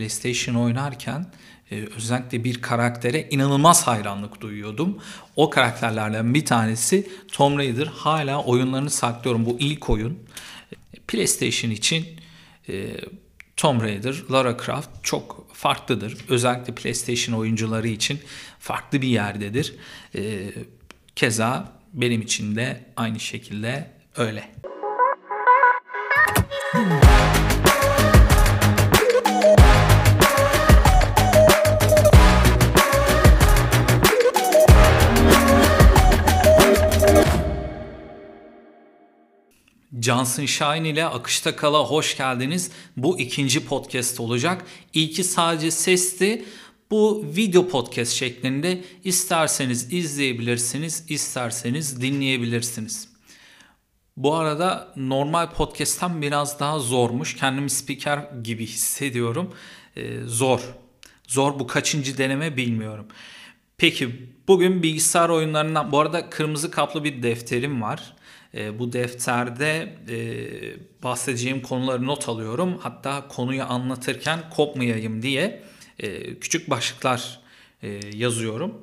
PlayStation oynarken e, özellikle bir karaktere inanılmaz hayranlık duyuyordum. O karakterlerden bir tanesi Tomb Raider. Hala oyunlarını saklıyorum. Bu ilk oyun. PlayStation için e, Tomb Raider, Lara Croft çok farklıdır. Özellikle PlayStation oyuncuları için farklı bir yerdedir. E, keza benim için de aynı şekilde öyle. Johnson Shine ile Akışta Kala hoş geldiniz. Bu ikinci podcast olacak. İlki sadece sesti. Bu video podcast şeklinde isterseniz izleyebilirsiniz, isterseniz dinleyebilirsiniz. Bu arada normal podcast'tan biraz daha zormuş. Kendimi spiker gibi hissediyorum. Ee, zor. Zor bu kaçıncı deneme bilmiyorum. Peki bugün bilgisayar oyunlarından bu arada kırmızı kaplı bir defterim var. E, bu defterde e, bahsedeceğim konuları not alıyorum. Hatta konuyu anlatırken kopmayayım diye e, küçük başlıklar e, yazıyorum.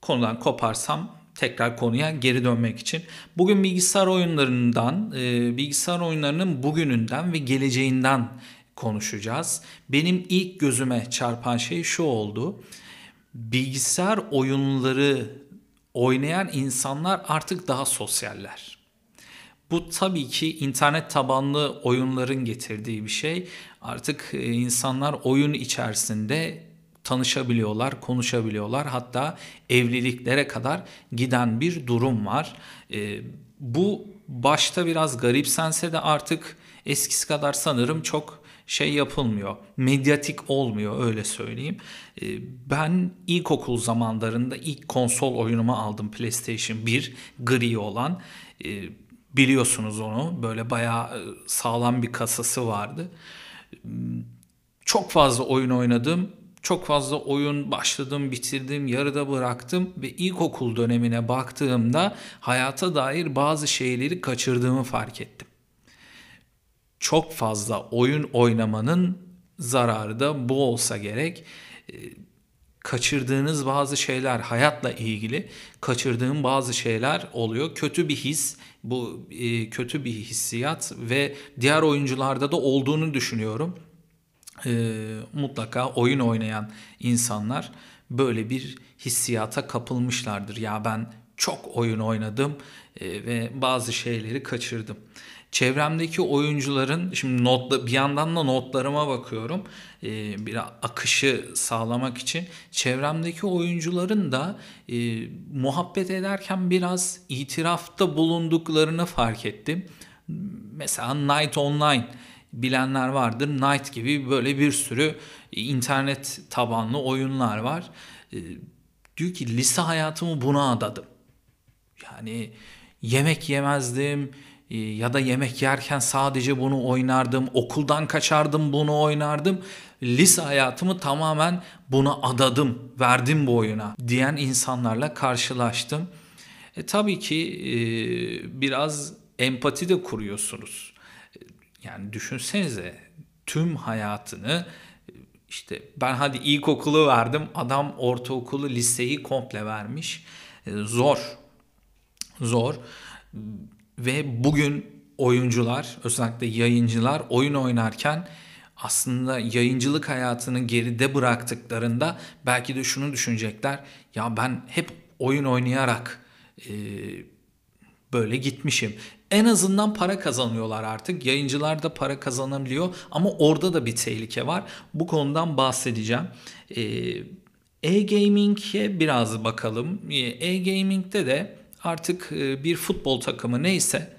Konudan koparsam tekrar konuya geri dönmek için. Bugün bilgisayar oyunlarından, e, bilgisayar oyunlarının bugününden ve geleceğinden konuşacağız. Benim ilk gözüme çarpan şey şu oldu. Bilgisayar oyunları oynayan insanlar artık daha sosyaller. Bu tabii ki internet tabanlı oyunların getirdiği bir şey. Artık e, insanlar oyun içerisinde tanışabiliyorlar, konuşabiliyorlar. Hatta evliliklere kadar giden bir durum var. E, bu başta biraz garipsense de artık eskisi kadar sanırım çok şey yapılmıyor. Medyatik olmuyor öyle söyleyeyim. E, ben ilkokul zamanlarında ilk konsol oyunumu aldım PlayStation 1 gri olan. Biliyorsunuz onu. Böyle bayağı e, sağlam bir kasası vardı. Çok fazla oyun oynadım. Çok fazla oyun başladım, bitirdim, yarıda bıraktım ve ilkokul dönemine baktığımda hayata dair bazı şeyleri kaçırdığımı fark ettim. Çok fazla oyun oynamanın zararı da bu olsa gerek. Kaçırdığınız bazı şeyler hayatla ilgili kaçırdığım bazı şeyler oluyor. Kötü bir his, bu e, kötü bir hissiyat ve diğer oyuncularda da olduğunu düşünüyorum. E, mutlaka oyun oynayan insanlar böyle bir hissiyata kapılmışlardır. Ya ben çok oyun oynadım e, ve bazı şeyleri kaçırdım çevremdeki oyuncuların şimdi notla bir yandan da notlarıma bakıyorum e, bir akışı sağlamak için çevremdeki oyuncuların da e, muhabbet ederken biraz itirafta bulunduklarını fark ettim. Mesela Night Online bilenler vardır. Night gibi böyle bir sürü internet tabanlı oyunlar var. E, diyor ki lise hayatımı buna adadım. Yani yemek yemezdim, ya da yemek yerken sadece bunu oynardım, okuldan kaçardım bunu oynardım. Lise hayatımı tamamen buna adadım, verdim bu oyuna diyen insanlarla karşılaştım. E, tabii ki e, biraz empati de kuruyorsunuz. Yani düşünsenize tüm hayatını işte ben hadi ilkokulu verdim adam ortaokulu liseyi komple vermiş. E, zor. Zor ve bugün oyuncular özellikle yayıncılar oyun oynarken aslında yayıncılık hayatını geride bıraktıklarında belki de şunu düşünecekler. Ya ben hep oyun oynayarak e, böyle gitmişim. En azından para kazanıyorlar artık. Yayıncılar da para kazanabiliyor ama orada da bir tehlike var. Bu konudan bahsedeceğim. E, e-gaming'e biraz bakalım. E-gaming'de de artık e, bir futbol takımı neyse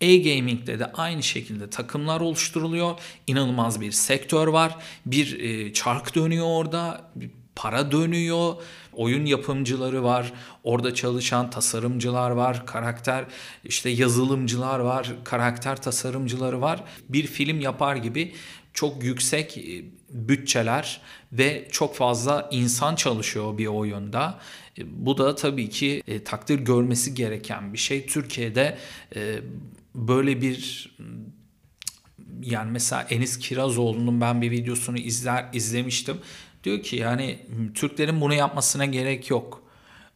e-gaming'de de aynı şekilde takımlar oluşturuluyor. İnanılmaz bir sektör var. Bir e, çark dönüyor orada. Para dönüyor. Oyun yapımcıları var. Orada çalışan tasarımcılar var. Karakter işte yazılımcılar var. Karakter tasarımcıları var. Bir film yapar gibi çok yüksek e, bütçeler ve çok fazla insan çalışıyor bir oyunda. E, bu da tabii ki e, takdir görmesi gereken bir şey. Türkiye'de böyle bir yani mesela Enis Kirazoğlu'nun ben bir videosunu izler izlemiştim. Diyor ki yani Türklerin bunu yapmasına gerek yok.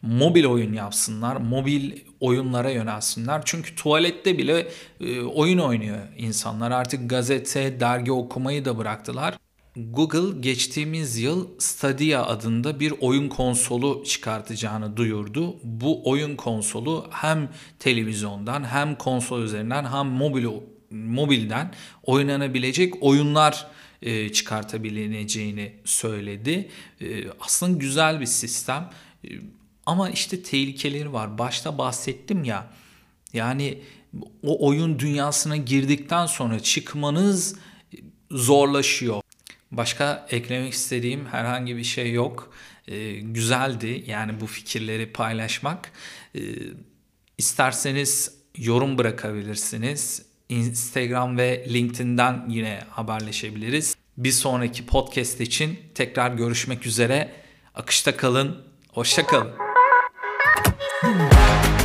Mobil oyun yapsınlar, mobil oyunlara yönelsinler. Çünkü tuvalette bile e, oyun oynuyor insanlar. Artık gazete, dergi okumayı da bıraktılar. Google geçtiğimiz yıl Stadia adında bir oyun konsolu çıkartacağını duyurdu. Bu oyun konsolu hem televizyondan hem konsol üzerinden hem mobil mobilden oynanabilecek oyunlar e, çıkartabileceğini söyledi. E, aslında güzel bir sistem. E, ama işte tehlikeleri var. Başta bahsettim ya. Yani o oyun dünyasına girdikten sonra çıkmanız zorlaşıyor. Başka eklemek istediğim herhangi bir şey yok. Ee, güzeldi yani bu fikirleri paylaşmak. Ee, isterseniz yorum bırakabilirsiniz. Instagram ve LinkedIn'den yine haberleşebiliriz. Bir sonraki podcast için tekrar görüşmek üzere. Akışta kalın, hoşça kalın. Hmm.